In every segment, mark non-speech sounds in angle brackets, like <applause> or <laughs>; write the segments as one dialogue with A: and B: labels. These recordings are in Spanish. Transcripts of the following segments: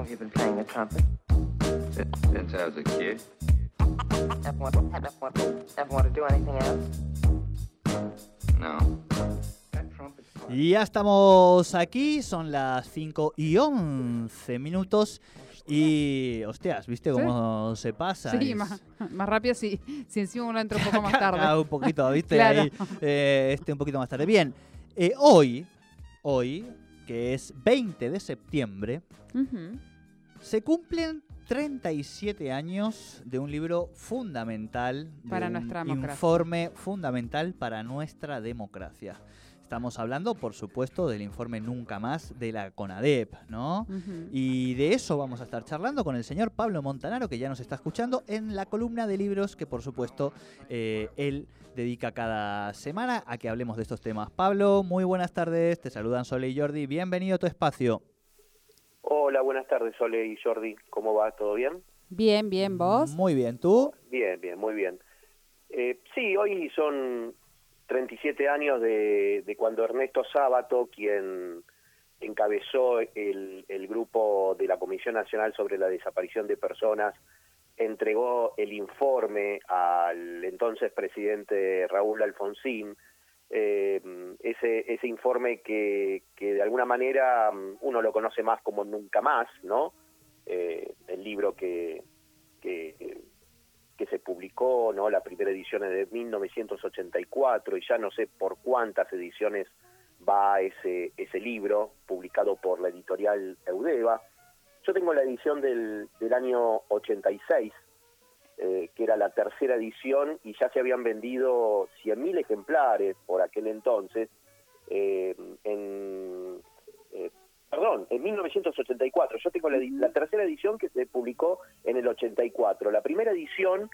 A: Long have you been playing the trumpet?
B: Since, since I was a kid.
A: Ever want, ever want, ever want to do anything else?
B: No.
A: That trumpet's fun.
C: Y ya estamos aquí, son las 5 y 11 minutos. Y, hostias, ¿viste cómo se pasa?
D: Sí,
C: Es-
D: más, más rápido si, si encima uno entra un poco <laughs> más tarde.
C: Un poquito, ¿viste? <laughs>
D: Claro.
C: Ahí, eh, este un poquito más tarde. Bien, eh, hoy, hoy, que es 20 de septiembre. Se cumplen 37 años de un libro fundamental, de
D: Para
C: un
D: nuestra democracia.
C: informe fundamental para nuestra democracia. Estamos hablando, por supuesto, del informe Nunca Más de la CONADEP, ¿no? Y de eso vamos a estar charlando con el señor Pablo Montanaro, que ya nos está escuchando en la columna de libros que, por supuesto, eh, él dedica cada semana a que hablemos de estos temas. Pablo, muy buenas tardes, te saludan Sole y Jordi, bienvenido a tu espacio.
E: Hola, buenas tardes, Sole y Jordi. ¿Cómo va? ¿Todo bien?
D: Bien, bien, vos.
C: Muy bien, ¿tú?
E: Bien, bien, muy bien. Eh, sí, hoy son 37 años de, de cuando Ernesto Sábato, quien encabezó el, el grupo de la Comisión Nacional sobre la Desaparición de Personas, entregó el informe al entonces presidente Raúl Alfonsín. Eh, ese, ese informe que, que de alguna manera mm, uno lo conoce más como Nunca Más, ¿no? Eh, el libro que, que, que se publicó, ¿no? La primera edición es de 1984 y ya no sé por cuántas ediciones va ese, ese libro, publicado por la editorial Eudeva. Yo tengo la edición del, del año 86, eh, que era la tercera edición, y ya se habían vendido 100.000 ejemplares por aquel entonces. eh, en, eh, perdón, en 1984. Yo tengo la, la tercera edición que se publicó en el 84. La primera edición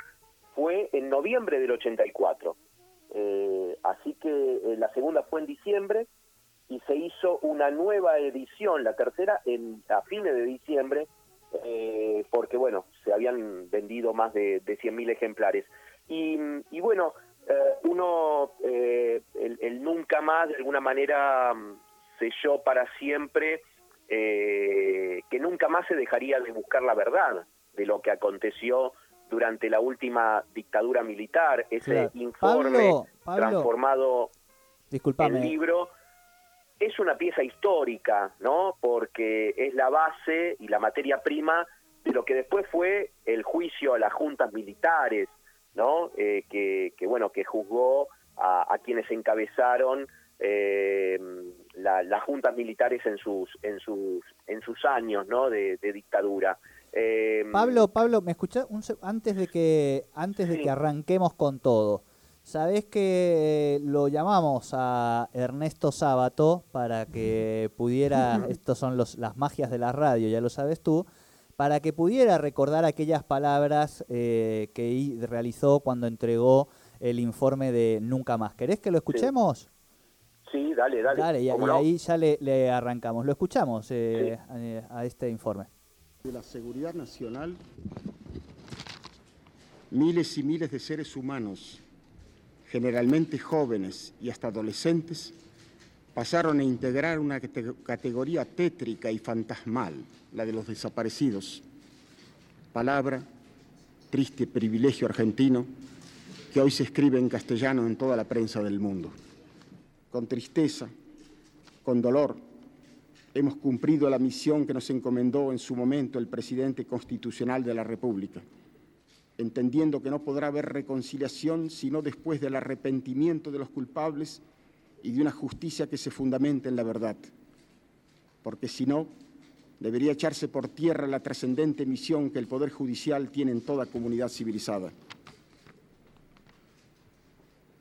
E: fue en noviembre del 84. Eh, así que eh, la segunda fue en diciembre y se hizo una nueva edición, la tercera, en, a fines de diciembre, eh, porque bueno, se habían vendido más de, de 100.000 ejemplares. Y, y bueno, eh, uno, eh, el, el nunca más, de alguna manera, mm, selló para siempre eh, que nunca más se dejaría de buscar la verdad de lo que aconteció durante la última dictadura militar, ese
C: Claro.
E: informe
C: Pablo, Pablo.
E: transformado
C: Disculpame.
E: libro es una pieza histórica, ¿no? Porque es la base y la materia prima de lo que después fue el juicio a las juntas militares, ¿no? Eh, que, que, bueno, que juzgó a, a quienes encabezaron eh, la- las juntas militares en sus en sus en sus años, ¿no? De, de dictadura. Eh,
C: Pablo, Pablo, ¿me escuchás? Un antes de que antes de
E: Sí.
C: que arranquemos con todo. Sabés que lo llamamos a Ernesto Sábato para que pudiera, <laughs> estos son los, las magias de la radio, ya lo sabes tú, para que pudiera recordar aquellas palabras eh, que realizó cuando entregó el informe de Nunca Más. ¿Querés que lo escuchemos?
E: sí, dale, dale.
C: Dale, y,
E: ¿cómo
C: y
E: no?
C: ahí ya le, le arrancamos. Lo escuchamos eh, a- a este informe.
F: de la seguridad nacional, miles y miles de seres humanos, generalmente jóvenes y hasta adolescentes, pasaron a integrar una cate- categoría tétrica y fantasmal, la de los desaparecidos. Palabra, triste privilegio argentino, que hoy se escribe en castellano en toda la prensa del mundo. Con tristeza, con dolor, hemos cumplido la misión que nos encomendó en su momento el presidente constitucional de la República, entendiendo que no podrá haber reconciliación sino después del arrepentimiento de los culpables y de una justicia que se fundamente en la verdad, porque si no, debería echarse por tierra la trascendente misión que el Poder Judicial tiene en toda comunidad civilizada.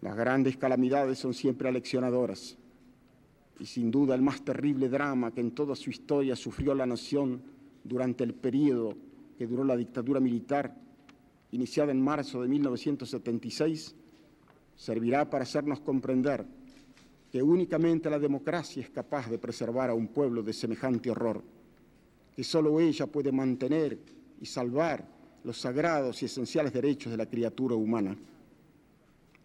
F: Las grandes calamidades son siempre aleccionadoras y sin duda el más terrible drama que en toda su historia sufrió la nación durante el periodo que duró la dictadura militar, iniciada en marzo de 1976, servirá para hacernos comprender que únicamente la democracia es capaz de preservar a un pueblo de semejante horror, que solo ella puede mantener y salvar los sagrados y esenciales derechos de la criatura humana.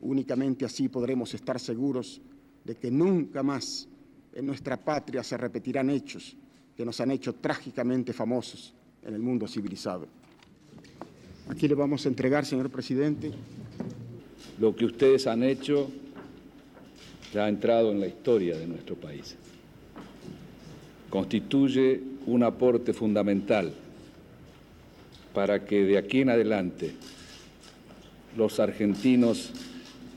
F: Únicamente así podremos estar seguros de que nunca más en nuestra patria se repetirán hechos que nos han hecho trágicamente famosos en el mundo civilizado. Aquí le vamos a entregar, señor presidente.
G: Lo que ustedes han hecho ya ha entrado en la historia de nuestro país. Constituye un aporte fundamental para que de aquí en adelante los argentinos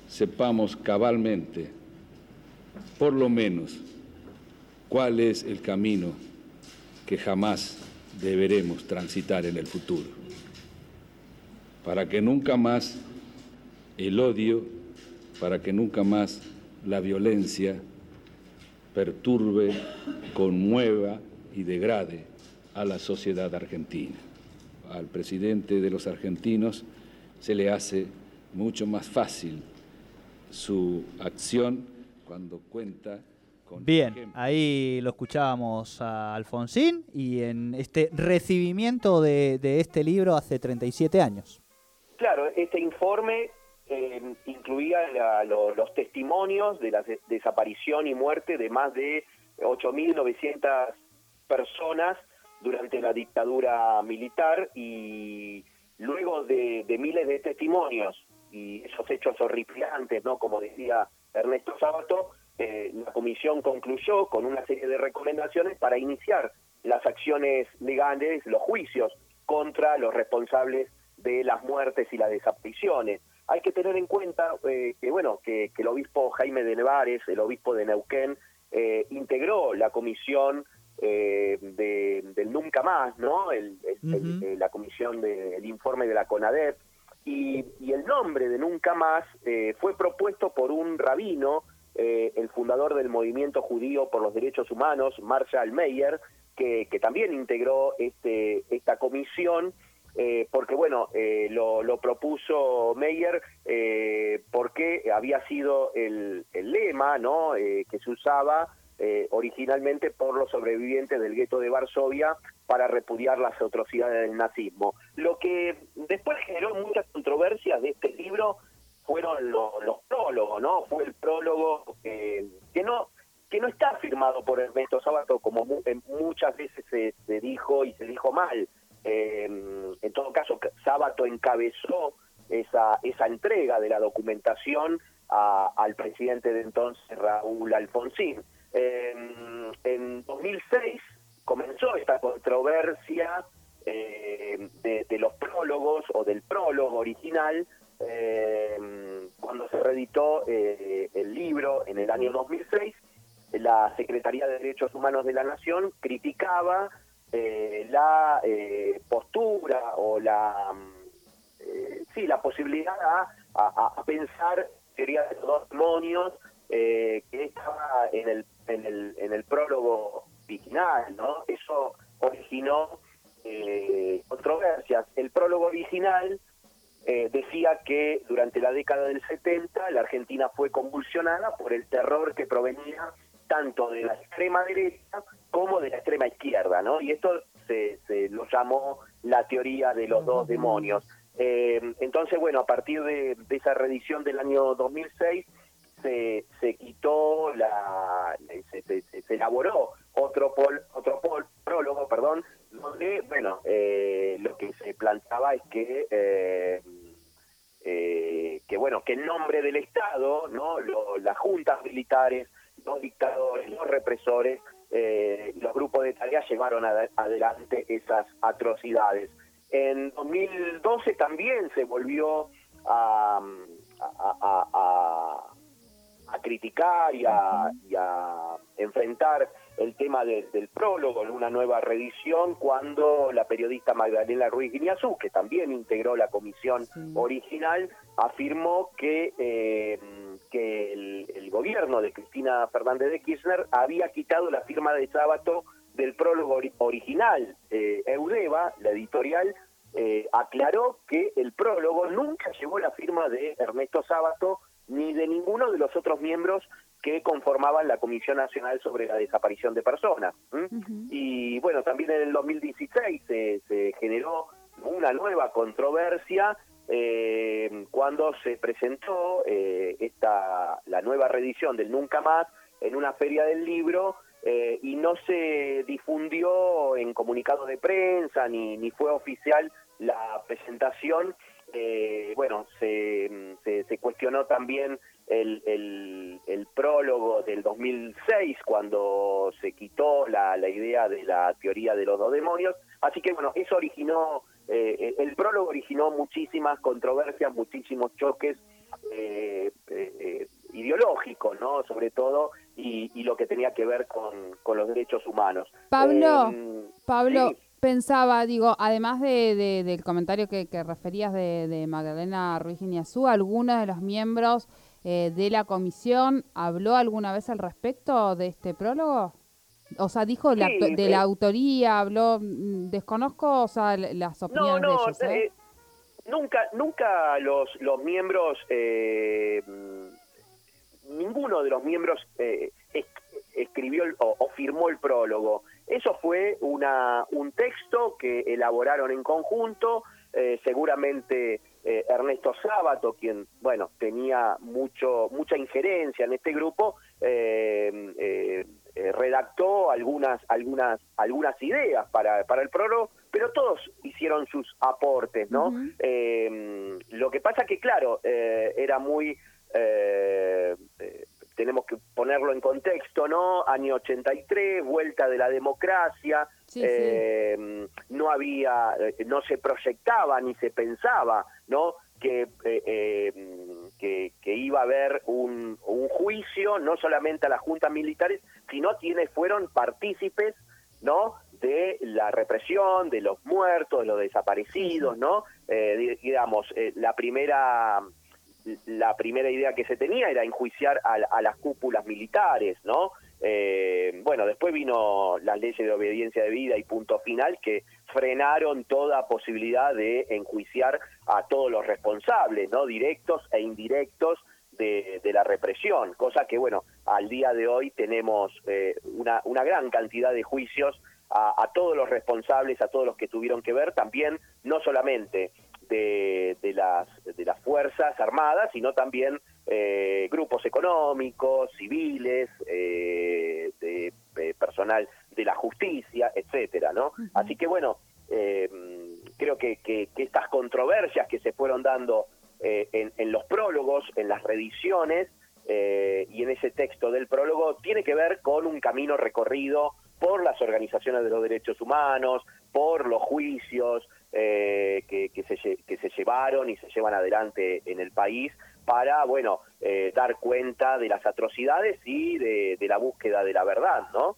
G: sepamos cabalmente, por lo menos, cuál es el camino que jamás deberemos transitar en el futuro, para que nunca más el odio, para que nunca más la violencia perturbe, conmueva y degrade a la sociedad argentina. Al presidente de los argentinos se le hace mucho más fácil su acción cuando cuenta con
C: Bien, ahí lo escuchábamos a Alfonsín y en este recibimiento de, de este libro hace 37 años.
E: Claro, este informe eh, incluía la- lo- los testimonios de la de- desaparición y muerte de más de 8.900 personas durante la dictadura militar y luego de, miles de testimonios y esos hechos horripilantes, ¿no? Como decía Ernesto Sábato, eh, la comisión concluyó con una serie de recomendaciones para iniciar las acciones legales, los juicios contra los responsables de las muertes y las desapariciones. Hay que tener en cuenta eh, que bueno que, que el obispo Jaime de Nevares, el obispo de Neuquén, eh, integró la comisión eh, de- del Nunca Más, ¿no? El- eh, la comisión del informe de la CONADEP. Y, y el nombre de Nunca Más eh, fue propuesto por un rabino, eh, el fundador del movimiento judío por los derechos humanos, Marshall Meyer, que, que también integró este, esta comisión, eh, porque bueno, eh, lo, lo propuso Meyer eh, porque había sido el, el lema ¿no? Eh, que se usaba eh, originalmente por los sobrevivientes del gueto de Varsovia para repudiar las atrocidades del nazismo. Lo que después generó muchas controversias de este libro fueron lo- los prólogos, ¿no? Fue el prólogo eh, que no que no está firmado por Ernesto Sábato, como mu- muchas veces se, se dijo y se dijo mal. Eh, en todo caso, Encabezó esa, entrega de la documentación al presidente de entonces, Raúl Alfonsín. En 2006 comenzó esta controversia eh, de, los prólogos o del prólogo original eh, cuando se reeditó eh, el libro en el año 2006 la Secretaría de Derechos Humanos de la Nación criticaba la postura o la sí la posibilidad a, a- a pensar teoría de los dos demonios eh, que estaba en el, en el en el prólogo original no eso originó eh, controversias el prólogo original eh, decía que durante la década del 70 la Argentina fue convulsionada por el terror que provenía tanto de la extrema derecha como de la extrema izquierda, ¿no? Y esto se, se lo llamó la teoría de los dos demonios. Eh, entonces, bueno, a partir de, esa reedición del año 2006 se, se quitó la se, se- se- elaboró otro pol, otro pol- prólogo perdón donde bueno eh, lo que se planteaba es que eh, eh, que bueno que en nombre del Estado no Lo- las juntas militares los dictadores los represores eh, los grupos de tareas llevaron ade- adelante esas atrocidades en 2012 también se volvió a, a- a- a- criticar y a, y a enfrentar el tema de- del prólogo en una nueva reedición cuando la periodista Magdalena Ruiz Guiñazú, que también integró la comisión
D: Sí.
E: original, afirmó que, eh, que el, el gobierno de Cristina Fernández de Kirchner había quitado la firma de Sábato del prólogo ori- original. Eh, Eudeva, la editorial, eh, aclaró que el prólogo nunca llevó la firma de Ernesto Sábato ni de ninguno de los otros miembros que conformaban la Comisión Nacional sobre la Desaparición de Personas. Y bueno, también en el 2016 se, se generó una nueva controversia eh, cuando se presentó eh, esta la nueva reedición del Nunca Más en una feria del libro eh, y no se difundió en comunicado de prensa ni, ni fue oficial la presentación. Eh, bueno, se, se, se cuestionó también el, el, el prólogo del 2006 cuando se quitó la, la idea de la teoría de los dos demonios. Así que bueno, eso originó, eh, el prólogo originó muchísimas controversias, muchísimos choques eh, eh, eh, ideológicos, ¿no? Sobre todo, y, y lo que tenía que ver con, con los derechos humanos.
D: Pablo,
E: Eh,
D: Pablo,
E: sí.
D: pensaba, digo, además de, de- del comentario que, que referías de, de Magdalena Ruiz Guiñazú, ¿alguno de los miembros eh, de la comisión habló alguna vez al respecto de este prólogo? O sea, dijo
E: Sí,
D: de
E: eh.
D: la autoría, habló, mm, desconozco, o sea, las
E: No,
D: opiniones de
E: no,
D: ellos, ¿eh?
E: eh, nunca, nunca los, los miembros, eh, ninguno de los miembros eh, es- escribió el- o, o firmó el prólogo. Eso fue una, un texto que elaboraron en conjunto, eh, seguramente eh, Ernesto Sábato, quien, bueno, tenía mucho mucha injerencia en este grupo, redactó algunas algunas algunas ideas para, para el prólogo, pero todos hicieron sus aportes, ¿no? Lo que pasa que, claro, era muy... eh, eh, tenemos que ponerlo en contexto, ¿no? Año 83, vuelta de la democracia,
D: Sí, sí.
E: eh, no había, eh, no se proyectaba ni se pensaba, ¿no? Que, eh, eh, que, que iba a haber un, un juicio, no solamente a las juntas militares, sino quienes fueron partícipes, ¿no? De la represión, de los muertos, de los desaparecidos, ¿no? Eh, di- digamos, eh, la primera la primera idea que se tenía era enjuiciar a, a las cúpulas militares, ¿no? Eh, bueno, después vino las leyes de obediencia de vida y punto final que frenaron toda posibilidad de enjuiciar a todos los responsables, ¿no? Directos e indirectos de, de la represión, cosa que, bueno, al día de hoy tenemos eh, una, una gran cantidad de juicios a, a todos los responsables, a todos los que tuvieron que ver, también no solamente de, de las, de las Fuerzas Armadas, sino también eh, grupos económicos, civiles, eh, de, eh, personal de la justicia, etcétera, ¿no? Así que bueno, eh, creo que, que- que estas controversias que se fueron dando en, en los prólogos, en las reediciones y en ese texto del prólogo, tiene que ver con un camino recorrido por las organizaciones de los derechos humanos, por los juicios eh, que, que se, que se llevaron y se llevan adelante en el país para, bueno, eh, dar cuenta de las atrocidades y de, de la búsqueda de la verdad, ¿no?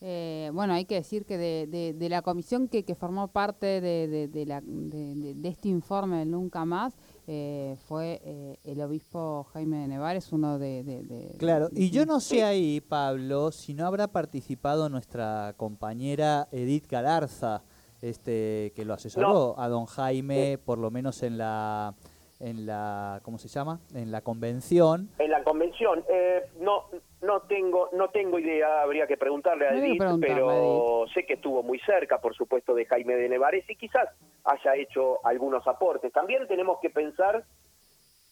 D: Eh, bueno, hay que decir que de, de- de la comisión que, que formó parte de, de- de la- de- de- de este informe del Nunca Más eh, fue eh, el obispo Jaime de Nevares, uno de... de- de-
C: Claro, y yo no sé ahí, Pablo, si no habrá participado nuestra compañera Edith Galarza, este, que lo asesoró a don Jaime, por lo menos en la, en la, ¿cómo se llama? En la convención.
E: En la convención, eh, no no tengo no tengo idea, habría que preguntarle a Edith,
D: preguntarle
E: pero sé que estuvo muy cerca, por supuesto, de Jaime de Nevares y quizás haya hecho algunos aportes. También tenemos que pensar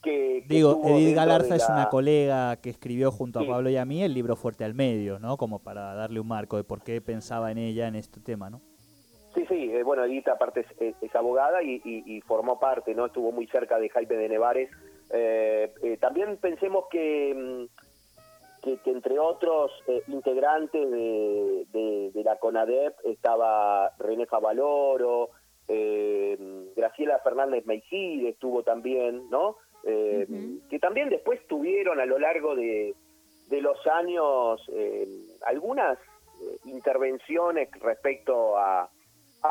E: que... que
C: Digo, Edith Galarza es una colega que escribió junto
E: Sí.
C: a Pablo y a mí el libro Fuerte al Medio, ¿no? Como para darle un marco de por qué pensaba en ella en este tema, ¿no?
E: Sí, eh, bueno, Edith aparte es, es- es abogada y, y- y formó parte, ¿no? Estuvo muy cerca de Jaime de Nevares. Eh, eh, también pensemos que, mm, que, que entre otros integrantes de, de- de la CONADEP estaba René Favaloro, Graciela Fernández Meijide estuvo también, ¿no? Que también después tuvieron a lo largo de, de los años algunas intervenciones respecto a,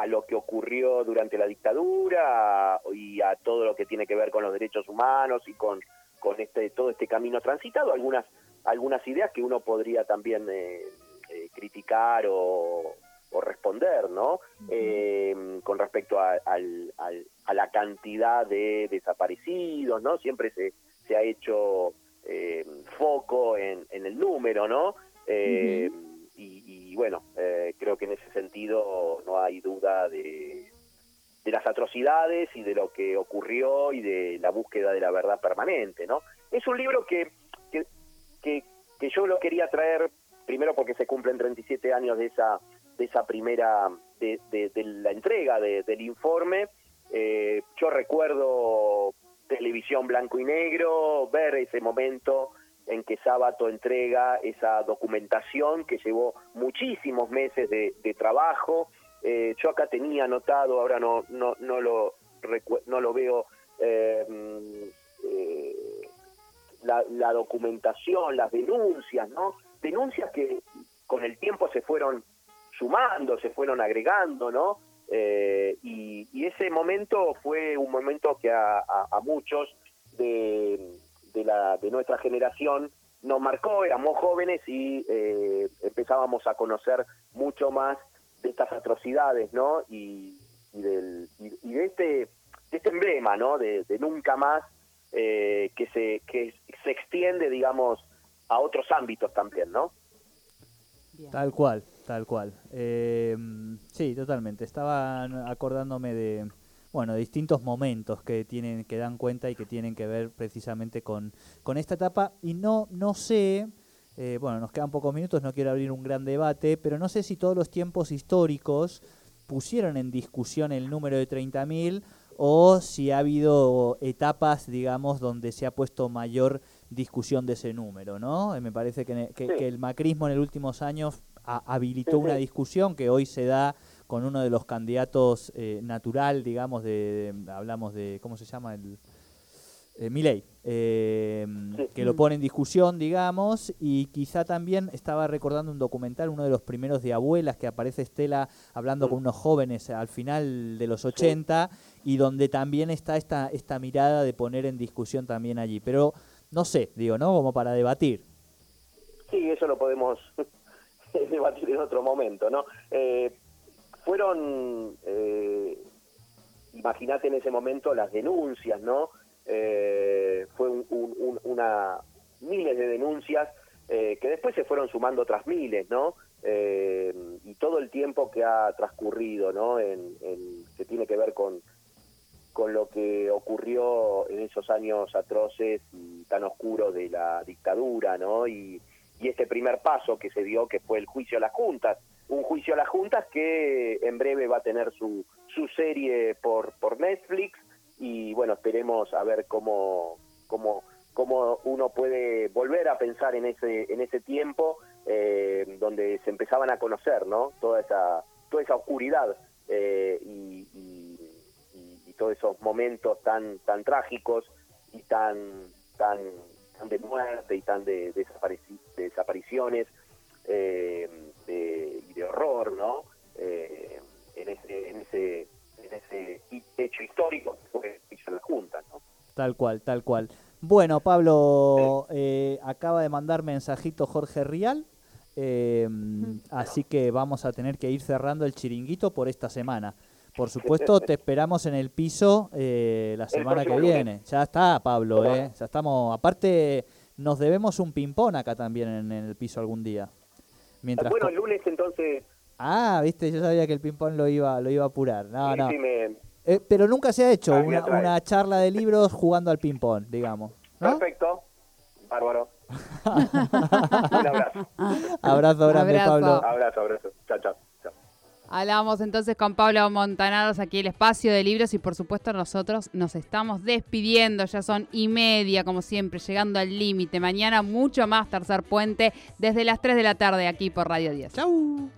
E: a lo que ocurrió durante la dictadura y a todo lo que tiene que ver con los derechos humanos y con, con este todo este camino transitado, algunas algunas ideas que uno podría también eh, eh, criticar o, o responder, ¿no? Eh, con respecto a, al- al- a la cantidad de desaparecidos, ¿no? Siempre se, se ha hecho eh, foco en, en el número, ¿no? Eh, y, y, bueno, eh, creo que en ese sentido no hay duda de, de las atrocidades y de lo que ocurrió y de la búsqueda de la verdad permanente, ¿no? Es un libro que, que, que, yo lo quería traer primero porque se cumplen 37 años de esa de esa primera de, la entrega de- del informe Eh, yo recuerdo televisión blanco y negro ver ese momento en que Sábato entrega esa documentación que llevó muchísimos meses de, trabajo Eh, yo acá tenía anotado ahora no no no lo no lo veo eh, mm, eh, la, documentación, las denuncias, ¿no? Denuncias que con el tiempo se fueron sumando, se fueron agregando, ¿no? Y, ese momento fue un momento que a, a- a muchos de, de, la, de nuestra generación nos marcó, éramos jóvenes y eh, empezábamos a conocer mucho más de estas atrocidades, ¿no? Y, y del, y, y de, este, de este emblema, ¿no? De, de nunca más eh, que se que se extiende, digamos, a otros ámbitos también, ¿no?
D: Bien.
C: Tal cual, tal cual. Eh, sí, totalmente. Estaba acordándome de, bueno, distintos momentos que tienen, que dan cuenta y que tienen que ver precisamente con, con esta etapa. Y no, no sé, eh, bueno, nos quedan pocos minutos, no quiero abrir un gran debate, pero no sé si todos los tiempos históricos pusieron en discusión el número de 30.000 o si ha habido etapas, digamos, donde se ha puesto mayor discusión de ese número, ¿no? Eh, Me parece que, que-
E: Sí.
C: que el macrismo en los últimos años ha- habilitó una discusión que hoy se da con uno de los candidatos eh, natural, digamos, de, de- hablamos de, ¿cómo se llama? El, eh, eh,
E: Sí.
C: que lo pone en discusión, digamos, y quizá también estaba recordando un documental, uno de los primeros de abuelas, que aparece Estela hablando
E: Mm.
C: con unos jóvenes al final de los 80, y donde también está esta, esta mirada de poner en discusión también allí. Pero no sé, digo, ¿no? Como para debatir.
E: Sí, eso lo podemos <laughs> debatir en otro momento, ¿no? Eh, fueron, eh, imagínate en ese momento las denuncias, ¿no? Eh, fue un- un- un- una miles de denuncias eh, que después se fueron sumando otras miles, ¿no? Eh, y todo el tiempo que ha transcurrido, ¿no? En, en- que tiene que ver con con lo que ocurrió en esos años atroces y tan oscuros de la dictadura, ¿no? Y, y este primer paso que se dio, que fue el juicio a las juntas, un juicio a las juntas que en breve va a tener su, su serie por, por Netflix y bueno, esperemos a ver cómo, cómo, cómo uno puede volver a pensar en ese, en ese tiempo eh, donde se empezaban a conocer, ¿no? Toda esa, toda esa oscuridad eh, y, todos esos momentos tan tan trágicos y tan tan, de muerte y tan de, de desapariciones eh, horror no Eh, en ese en ese en ese hi- hecho histórico que fue de la junta no
C: Tal cual, tal cual. Bueno, Pablo, eh, acaba de mandar mensajito Jorge Rial, eh, así que vamos a tener que ir cerrando el chiringuito por esta semana. Por supuesto, <laughs> te esperamos en el piso eh, la semana que viene. Ya está, Pablo, eh, ya estamos. Aparte, nos debemos un ping-pong acá también en el piso algún día. Mientras
E: bueno el lunes entonces
C: Ah, viste, yo sabía que el ping-pong lo iba, lo iba a apurar. No,
E: sí,
C: no.
E: sí me-
C: Eh, pero nunca se ha hecho
E: Ah,
C: una, charla de libros jugando al ping-pong, digamos. ¿no?
E: perfecto bárbaro <laughs> un abrazo
C: Abrazo grande,
D: Abrazo.
C: Pablo.
E: abrazo abrazo chao chao
D: Hablamos entonces con Pablo Montanaros aquí el espacio de libros y por supuesto nosotros nos estamos despidiendo, ya son y media como siempre, llegando al límite. Mañana mucho más Tercer Puente desde las 3 de la tarde aquí por Radio 10.
C: Chau.